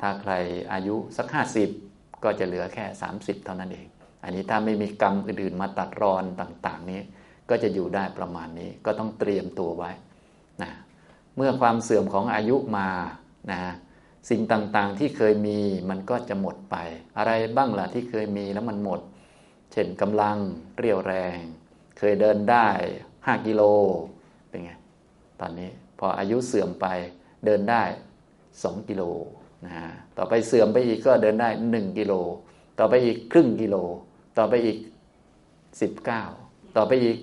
ถ้าใครอายุสัก 50 ก็จะเหลือแค่ 30 เท่านั้นเอง อันนี้ถ้าไม่มีกรรมอื่นๆมาตัดรอนต่าง ๆ นี้ ก็จะอยู่ได้ประมาณนี้ ก็ต้องเตรียมตัวไว้นะเมื่อความเสื่อมของอายุมานะสิ่งต่างๆที่เคยมีมันก็จะหมดไป อะไรบ้างล่ะที่เคยมีแล้วมันหมด เช่นกำลังเรียวแรง เคยเดินได้ 5 กิโลเป็นไงตอนนี้พออายุเสื่อมไปเดินได้ 2 กิโลนะต่อไปเสื่อมไปอีกก็เดินได้ 1 กิโล ต่อไปอีกครึ่งกิโล ต่อไปอีก 19 ต่อไปอีก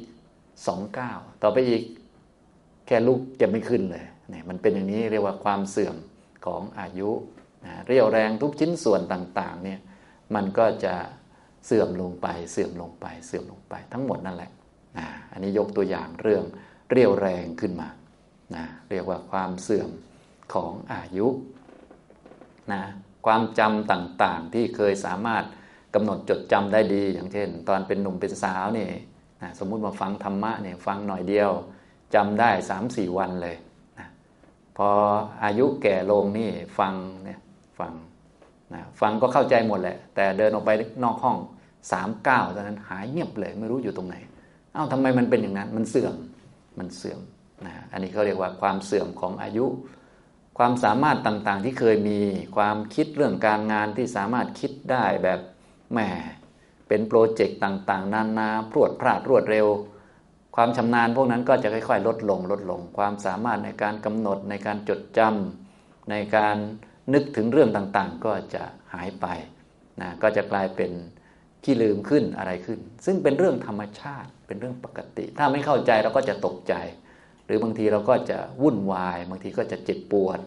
สองเก้าต่อไปอีกแค่ลุกจะไม่ขึ้นเลยเนี่ยมันเป็นอย่างนี้เรียกว่าความเสื่อมของอายุนะเรียวแรงทุกชิ้นส่วนต่างๆเนี่ยมันก็จะเสื่อมลงไปเสื่อมลงไปเสื่อมลงไปทั้งหมดนั่นแหละนะอันนี้ยกตัวอย่างเรื่องเรียวแรงขึ้นมานะเรียกว่าความเสื่อมของอายุนะความจำต่างๆที่เคยสามารถกำหนดจดจำได้ดี อย่างเช่น ตอนเป็นหนุ่มเป็นสาวนี่ นะสมมุติมาฟังธรรมะเนี่ยฟังหน่อยเดียวจำได้สามสี่วันเลยนะพออายุแก่ลงนี่ฟังเนี่ยฟังนะฟังก็เข้าใจหมดแหละ แต่เดินออกไปนอกห้องสามเก้าตอนนั้นหายเงียบเลยไม่รู้อยู่ตรงไหนเอ้าทำไมมันเป็นอย่างนั้น มันเสื่อมมันเสื่อมนะอันนี้เขาเรียกว่าความเสื่อมของอายุ ความสามารถต่างๆที่เคยมีความคิดเรื่องการงานที่สามารถคิดได้แบบแหม เป็นโปรเจกต์ต่างๆ นานาพรวดพลาดรวดเร็ว ความชำนาญพวกนั้นก็จะค่อยๆ ลดลงลดลง ความสามารถในการกำหนดในการจดจำในการนึกถึงเรื่องต่างๆ ก็จะหายไปนะก็จะกลายเป็นขี้ลืมขึ้นอะไรขึ้น ซึ่งเป็นเรื่องธรรมชาติเป็นเรื่องปกติ ถ้าไม่เข้าใจเราก็จะตกใจ หรือบางทีเราก็จะวุ่นวาย บางทีก็จะเจ็บปวด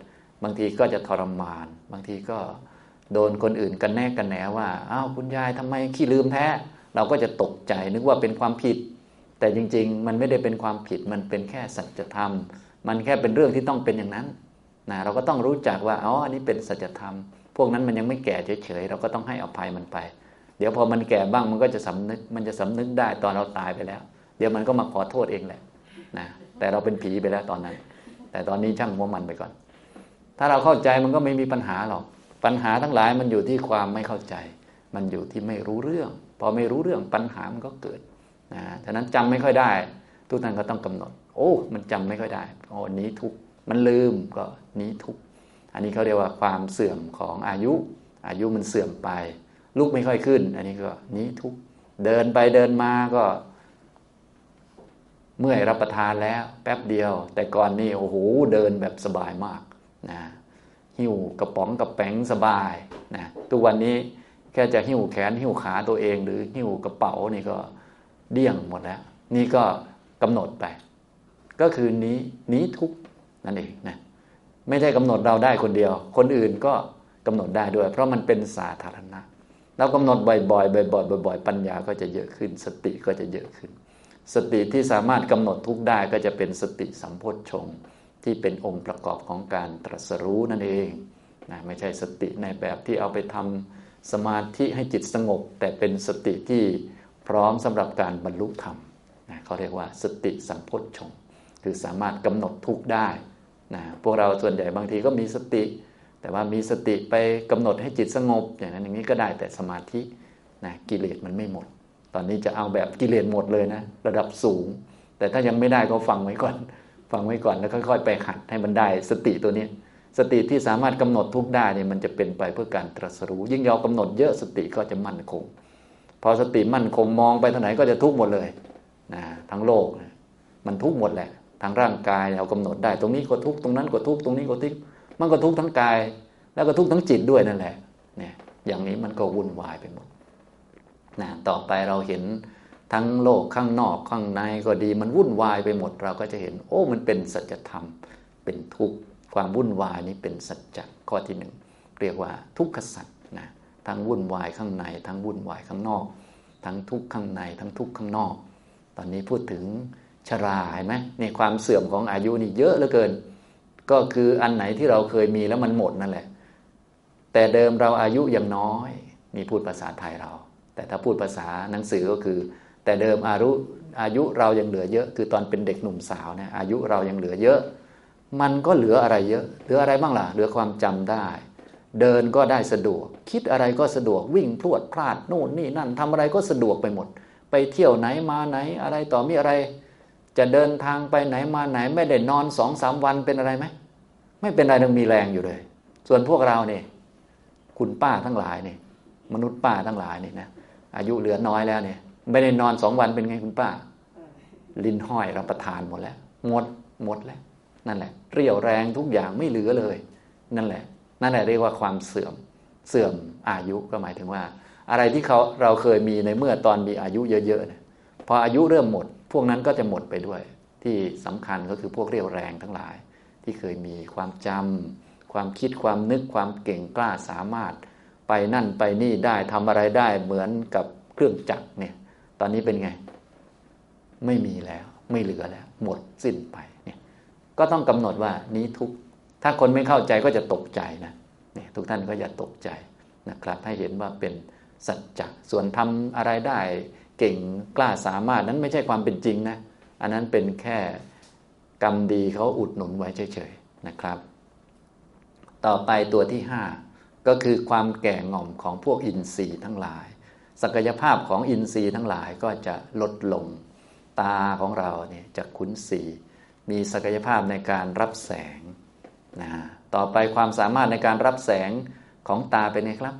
บางทีก็จะทรมาน บางทีก็ โดนคนอื่นกันแน่กันแหนว่าอ้าวคุณยายทำไมขี้ลืมแท้ เราก็จะตกใจนึกว่าเป็นความผิด แต่จริง ๆ มันไม่ได้เป็นความผิดมันเป็นแค่สัจธรรม มันแค่เป็นเรื่องที่ต้องเป็นอย่างนั้นนะเราก็ต้องรู้จักว่าอ๋ออันนี้เป็นสัจธรรม พวกนั้นมันยังไม่แก่เฉยๆเราก็ต้องให้อภัยมันไป เดี๋ยวพอมันแก่บ้างมันก็จะสำนึกมันจะสำนึกได้ตอนเราตายไปแล้ว เดี๋ยวมันก็มาขอโทษเองแหละนะแต่เราเป็นผีไปแล้วตอนนั้น แต่ตอนนี้ช่างหัวมันไปก่อน ถ้าเราเข้าใจมันก็ไม่มีปัญหาหรอก ปัญหาทั้งหลายมันอยู่ที่ความไม่เข้าใจ มันอยู่ที่ไม่รู้เรื่อง พอไม่รู้เรื่องปัญหามันก็เกิดนะฉะนั้นจำไม่ค่อยได้ ทุกท่านก็ต้องกำหนด โอ้ มันจำไม่ค่อยได้โอ้นี้ทุกมันลืมก็นี้ทุกอันนี้เขาเรียกว่าความเสื่อมของอายุ อายุมันเสื่อมไปลุกไม่ค่อยขึ้น อันนี้ก็นี้ทุกเดินไปเดินมาก็ เมื่อยรับประทานแล้ว แป๊บเดียว แต่ก่อนนี่โอ้โหเดินแบบสบายมากนะ หิ้วกระป๋องกระแป๋งสบายนะทุกวันนี้แค่จะหิ้วแขนหิ้วขาตัวเอง หรือหิ้วกระเป๋านี่ก็เดี่ยงหมดแล้ว นี่ก็กำหนดไป ก็คือนี้นี้ทุกนั่นเองนะไม่ใช่กำหนดเราได้คนเดียว คนอื่นก็กำหนดได้ด้วย เพราะมันเป็นสาธารณะ เรากำหนดบ่อยๆบ่อยๆบ่อยๆปัญญาก็จะเยอะขึ้น สติก็จะเยอะขึ้น สติที่สามารถกำหนดทุกได้ก็จะเป็นสติสัมโพชฌงค์ ที่เป็นองค์ประกอบของการตรัสรู้นั่นเองนะไม่ใช่สติในแบบที่เอาไปทำสมาธิให้จิตสงบ แต่เป็นสติที่พร้อมสำหรับการบรรลุธรรมนะเขาเรียกว่าสติสัมโพชฌงค์คือสามารถกำหนดทุกได้นะพวกเราส่วนใหญ่บางทีก็มีสติ แต่ว่ามีสติไปกำหนดให้จิตสงบ อย่างนั้นอย่างนี้ก็ได้แต่สมาธินะกิเลสมันไม่หมด ตอนนี้จะเอาแบบกิเลสหมดเลยนะระดับสูง แต่ถ้ายังไม่ได้ก็ฟังไว้ก่อน ฟังไว้ก่อนแล้วค่อยๆไปหัดให้มันได้สติตัวนี้สติที่สามารถกำหนดทุกได้เนี่ยมันจะเป็นไปเพื่อการตรัสรู้ ยิ่งเรากำหนดเยอะสติก็จะมั่นคง พอสติมั่นคงมองไปทางไหนก็จะทุกหมดเลยนะทั้งโลกมันทุกหมดแหละทางร่างกายเรากำหนดได้ ตรงนี้ก็ทุกตรงนั้นก็ทุกตรงนี้ก็ทุกมันก็ทุกทั้งกาย แล้วก็ทุกทั้งจิตด้วยนั่นแหละเนี่ยอย่างนี้มันก็วุ่นวายไปหมดนะต่อไปเราเห็น ทั้งโลกข้างนอกข้างในก็ดี มันวุ่นวายไปหมดเราก็จะเห็น โอ้มันเป็นสัจธรรม เป็นทุกข์ความวุ่นวายนี้เป็นสัจจะข้อที่หนึ่งเรียกว่าทุกขสัจนะทั้งวุ่นวายข้างใน ทั้งวุ่นวายข้างนอก ทั้งทุกข์ข้างใน ทั้งทุกข์ข้างนอก ตอนนี้พูดถึงชราเห็นไหมในความเสื่อมของอายุนี่เยอะเหลือเกิน ก็คืออันไหนที่เราเคยมีแล้วมันหมดนั่นแหละ แต่เดิมเราอายุยังน้อย นี่พูดภาษาไทยเรา แต่ถ้าพูดภาษาหนังสือก็คือ แต่เดิมอายุอายุเรายังเหลือเยอะ คือตอนเป็นเด็กหนุ่มสาวเนี่ยอายุเรายังเหลือเยอะ มันก็เหลืออะไรเยอะ เหลืออะไรบ้างล่ะ เหลือความจำได้ เดินก็ได้สะดวก คิดอะไรก็สะดวกวิ่งพรวดพลาดโน่นนี่นั่นทำอะไรก็สะดวกไปหมด ไปเที่ยวไหนมาไหนอะไรต่อมีอะไร จะเดินทางไปไหนมาไหน ไม่ได้นอนสองสามวันเป็นอะไรไหมไม่เป็นอะไรยังมีแรงอยู่เลย ส่วนพวกเราเนี่ยคุณป้าทั้งหลายเนี่ยมนุษย์ป้าทั้งหลายเนี่ยนะอายุเหลือน้อยแล้วเนี่ย ไม่ได้นอนสองวันเป็นไงคุณป้า ลิ้นห้อยรับประทานหมดแล้วหมดหมดแล้ว นั่นแหละ เรี่ยวแรงทุกอย่างไม่เหลือเลย นั่นแหละ นั่นแหละเรียกว่าความเสื่อมเสื่อมอายุก็หมายถึงว่า อะไรที่เขาเราเคยมีในเมื่อตอนมีอายุเยอะๆเนี่ยพออายุเริ่มหมด พวกนั้นก็จะหมดไปด้วย ที่สำคัญก็คือพวกเรี่ยวแรงทั้งหลาย ที่เคยมีความจำความคิดความนึกความเก่งกล้าสามารถ ไปนั่นไปนี่ได้ทำอะไรได้เหมือนกับเครื่องจักรเนี่ย อนนี้เป็นไง ไม่มีแล้ว ไม่เหลือแล้ว หมดสิ้นไปเนี่ยก็ต้องกำหนดว่านี้ทุกถ้าคนไม่เข้าใจก็จะตกใจนะเนี่ยทุกท่านก็อย่าตกใจนะครับ ให้เห็นว่าเป็นสัจจะส่วนทำอะไรได้เก่งกล้าสามารถนั้นไม่ใช่ความเป็นจริงนะ อันนั้นเป็นแค่กรรมดีเขาอุดหนุนไว้เฉยๆนะครับ ต่อไปตัวที่ห้าก็คือความแก่ง่อมของพวกอินทรีย์ทั้งหลาย ศักยภาพของอินทรีย์ทั้งหลายก็จะลดลงตาของเราเนี่ยจากขุนสีมีศักยภาพในการรับแสงนะต่อไปความสามารถในการรับแสงของตาเป็นไงครับ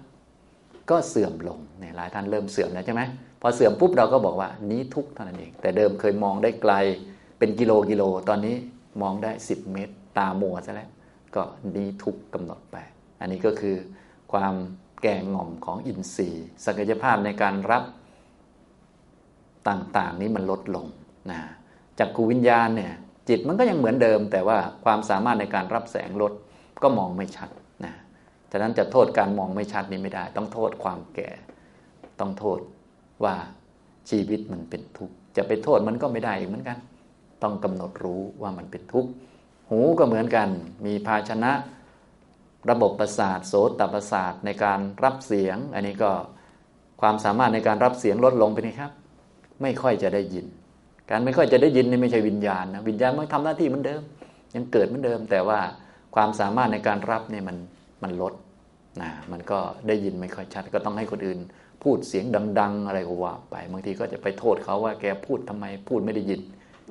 ก็เสื่อมลงเนี่ยหลายท่านเริ่มเสื่อมแล้วใช่ไหมพอเสื่อมปุ๊บเราก็บอกว่านี้ทุกเท่านั้นเอง แต่เดิมเคยมองได้ไกลเป็นกิโลกิโล ตอนนี้มองได้ 10 เมตร ตามัวซะแล้ว ก็นี้ทุกกำหนดไป อันนี้ก็คือความ แก่ง่อมของอินทรีย์ ศักยภาพในการรับต่างๆ นี้มันลดลงนะจากกูวิญญาณเนี่ยจิตมันก็ยังเหมือนเดิม แต่ว่าความสามารถในการรับแสงลดก็มองไม่ชัดนะฉะนั้นจะโทษการมองไม่ชัดนี้ไม่ได้ ต้องโทษความแก่ ต้องโทษว่าชีวิตมันเป็นทุกข์จะไปโทษมันก็ไม่ได้อีกเหมือนกัน ต้องกำหนดรู้ว่ามันเป็นทุกข์หูก็เหมือนกัน มีภาชนะ ระบบประสาทโสตประสาทในการรับเสียง อันนี้ก็ความสามารถในการรับเสียงลดลงไปนี่ครับ ไม่ค่อยจะได้ยิน การไม่ค่อยจะได้ยินนี่ไม่ใช่วิญญาณนะวิญญาณมันทำหน้าที่เหมือนเดิม ยังเกิดเหมือนเดิม แต่ว่าความสามารถในการรับเนี่ยมันมันลดนะมันก็ได้ยินไม่ค่อยชัด ก็ต้องให้คนอื่น พูดเสียงดัง ๆ อะไรก็ว่าไปบางทีก็จะไปโทษเขาว่าแกพูดทำไมพูดไม่ได้ยิน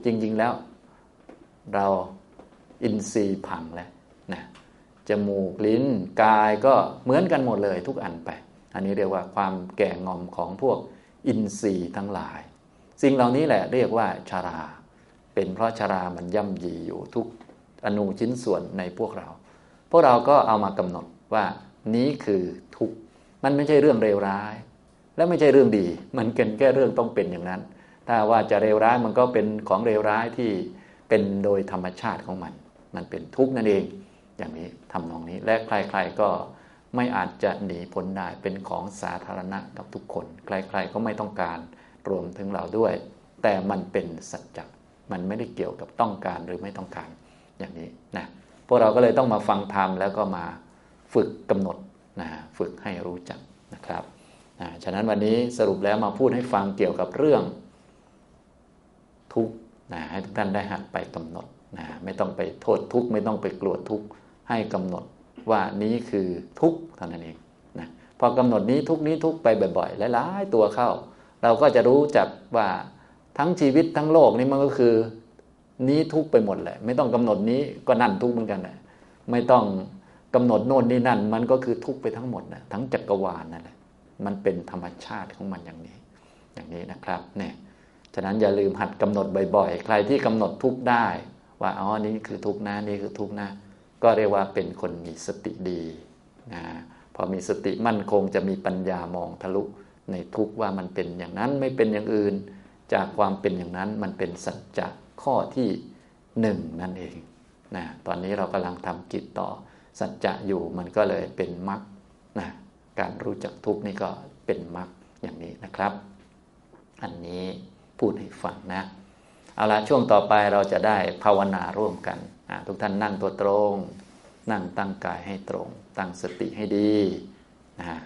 จริง ๆ แล้ว เราอินทรีย์พังแล้วนะ จมูกลิ้นกายก็เหมือนกันหมดเลยทุกอันไป อันนี้เรียกว่าความแก่งอมของพวกอินทรีย์ทั้งหลาย สิ่งเหล่านี้แหละเรียกว่าชารา เป็นเพราะชารามันย่ำยีอยู่ทุกอนูชิ้นส่วนในพวกเรา พวกเราก็เอามากำหนดว่านี้คือทุกมันไม่ใช่เรื่องเลวร้าย และไม่ใช่เรื่องดี มันเป็นแค่เรื่องต้องเป็นอย่างนั้น ถ้าว่าจะเลวร้ายมันก็เป็นของเลวร้ายที่เป็นโดยธรรมชาติของมัน มันเป็นทุกข์นั่นเอง อย่างนี้ทำนองนี้ และใครๆก็ไม่อาจจะหนีพ้นได้เป็นของสาธารณะกับทุกคน ใครๆก็ไม่ต้องการรวมถึงเราด้วย แต่มันเป็นสัจจะมันไม่ได้เกี่ยวกับต้องการหรือไม่ต้องการอย่างนี้นะพวกเราก็เลยต้องมาฟังธรรมแล้วก็มาฝึกกำหนดนะฝึกให้รู้จักนะครับนะฉะนั้นวันนี้สรุปแล้วมาพูดให้ฟังเกี่ยวกับเรื่องทุกนะให้ทุกท่านได้หัดไปกำหนดนะไม่ต้องไปโทษทุกไม่ต้องไปกลัวทุก ให้กำหนดว่านี้คือทุกเท่านั้นเองนะพอกำหนดนี้ทุกนี้ทุกไปบ่อยๆหลายๆตัวเข้า เราก็จะรู้จักว่าทั้งชีวิตทั้งโลกนี้มันก็คือ นี้ทุกไปหมดแหละ ไม่ต้องกำหนดนี้ก็นั่นทุกเหมือนกันแหละไม่ต้องกำหนดโน่นนี่นั่น มันก็คือทุกไปทั้งหมดนะทั้งจักรวาลนั่นแหละมันเป็นธรรมชาติของมันอย่างนี้ อย่างนี้นะครับเนี่ยฉะนั้นอย่าลืมหัดกำหนดบ่อยๆ ใครที่กำหนดทุกได้ ว่าอ๋อนี่คือทุกนะนี่คือทุกนะ ก็เรียกว่าเป็นคนมีสติดีนะพอมีสติมั่นคงจะมีปัญญามองทะลุในทุกว่ามันเป็นอย่างนั้นไม่เป็นอย่างอื่น จากความเป็นอย่างนั้นมันเป็นสัจจะข้อที่หนึ่งนั่นเองนะตอนนี้เรากำลังทำกิจต่อสัจจะอยู่มันก็เลยเป็นมรรคนะการรู้จักทุกนี่ก็เป็นมรรคอย่างนี้นะครับ อันนี้พูดให้ฟังนะ เอาละช่วงต่อไปเราจะได้ภาวนาร่วมกัน ทุกท่านนั่งตัวตรง นั่งตั้งกายให้ตรง ตั้งสติให้ดีนะ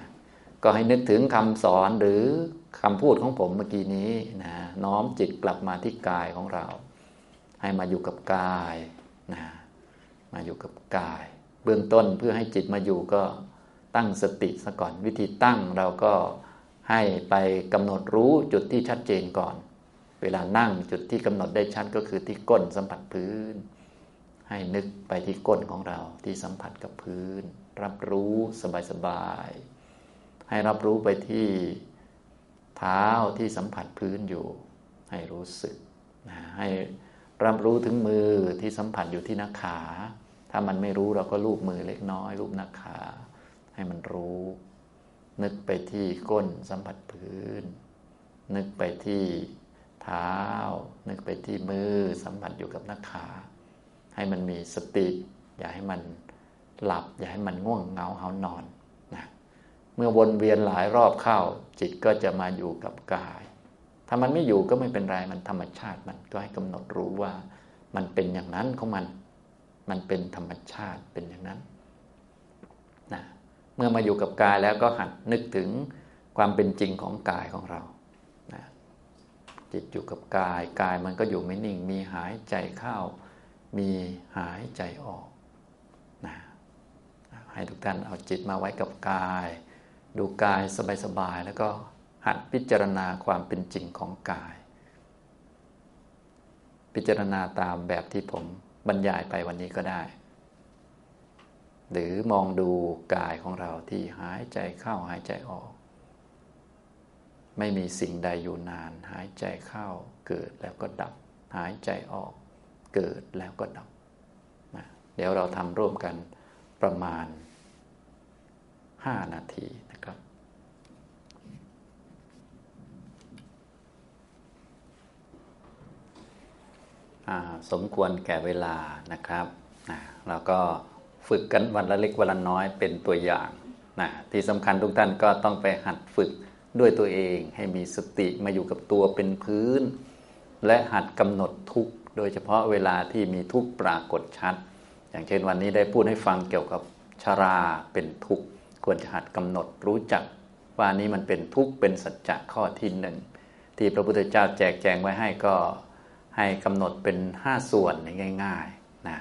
ก็ให้นึกถึงคำสอนหรือคำพูดของผมเมื่อกี้นี้นะน้อมจิตกลับมาที่กายของเรา ให้มาอยู่กับกายนะมาอยู่กับกาย เบื้องต้นเพื่อให้จิตมาอยู่ก็ตั้งสติซะก่อน วิธีตั้งเราก็ให้ไปกำหนดรู้จุดที่ชัดเจนก่อน เวลานั่งจุดที่กำหนดได้ชัดก็คือที่ก้นสัมผัสพื้น ให้นึกไปที่ก้นของเราที่สัมผัสกับพื้น รับรู้สบายๆให้รับรู้ไปที่เท้าที่สัมผัสพื้นอยู่ ให้รู้สึกนะให้รับรู้ถึงมือที่สัมผัสอยู่ที่หน้าขา ถ้ามันไม่รู้เราก็ลูบมือเล็กน้อยลูบหน้าขา ให้มันรู้ นึกไปที่ก้นสัมผัสพื้น นึกไปที่เท้า นึกไปที่มือสัมผัสอยู่กับหน้าขา ให้มันมีสติ อย่าให้มันหลับ อย่าให้มันง่วงเหงาเหานอนนะเมื่อวนเวียนหลายรอบเข้า จิตก็จะมาอยู่กับกาย ถ้ามันไม่อยู่ก็ไม่เป็นไรมันธรรมชาติมันก็ให้กำหนดรู้ว่า มันเป็นอย่างนั้นของมัน มันเป็นธรรมชาติเป็นอย่างนั้นนะเมื่อมาอยู่กับกายแล้วก็หัดนึกถึงความเป็นจริงของกายของเรานะจิตอยู่กับกาย กายมันก็อยู่ไม่นิ่ง มีหายใจเข้า มีหายใจออกนะให้ทุกท่านเอาจิตมาไว้กับกาย ดูกายสบายๆแล้วก็หัดพิจารณาความเป็นจริงของกาย พิจารณาตามแบบที่ผมบรรยายไปวันนี้ก็ได้ หรือมองดูกายของเราที่หายใจเข้าหายใจออก ไม่มีสิ่งใดอยู่นาน หายใจเข้าเกิดแล้วก็ดับ หายใจออก เกิดแล้วก็ดับนะเดี๋ยวเราทำร่วมกันประมาณ 5 นาทีนะครับสมควรแก่เวลานะครับนะเราก็ฝึกกันวันละเล็กวันละน้อยเป็นตัวอย่างนะที่สำคัญทุกท่านก็ต้องไปหัดฝึกด้วยตัวเอง ให้มีสติมาอยู่กับตัวเป็นพื้น และหัดกำหนดทุก โดยเฉพาะเวลาที่มีทุกปรากฏชัด อย่างเช่นวันนี้ได้พูดให้ฟังเกี่ยวกับชาราเป็นทุกข์ควรจะหัดกำหนดรู้จักว่านี้มันเป็นทุกข์เป็นสัจจะข้อที่หนึ่งที่พระพุทธเจ้าแจกแจงไว้ให้ก็ให้กำหนดเป็น 5 ส่วนง่ายๆนะ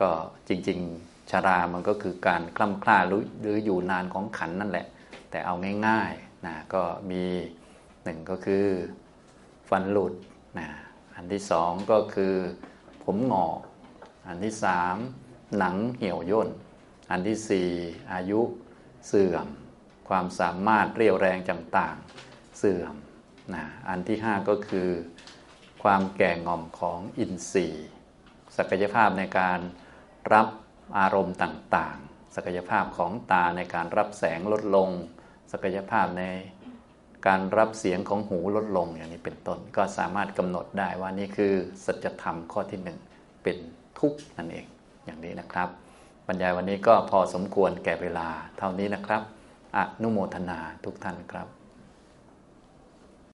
ก็จริงๆชารามันก็คือการคล่ำคล้าหรืออยู่นานของขันนั่นแหละ แต่เอาง่ายๆนะก็มีหนึ่งก็คือฟันหลุดนะ อันที่สองก็คือผมหงอกอันที่สามหนังเหี่ยวย่น อันที่สี่อายุเสื่อม ความสามารถเรียวแรงต่างๆเสื่อมนะอันที่ห้าก็คือ ความแก่งอมของอินทรีย์ ศักยภาพในการรับอารมณ์ต่างๆ ศักยภาพของตาในการรับแสงลดลง ศักยภาพใน การรับเสียงของหูลดลงอย่างนี้เป็นต้น ก็สามารถกำหนดได้ว่านี่คือสัจธรรมข้อที่หนึ่งเป็นทุกข์นั่นเองอย่างนี้นะครับ บรรยายวันนี้ก็พอสมควรแก่เวลาเท่านี้นะครับอนุโมทนาทุกท่านครับ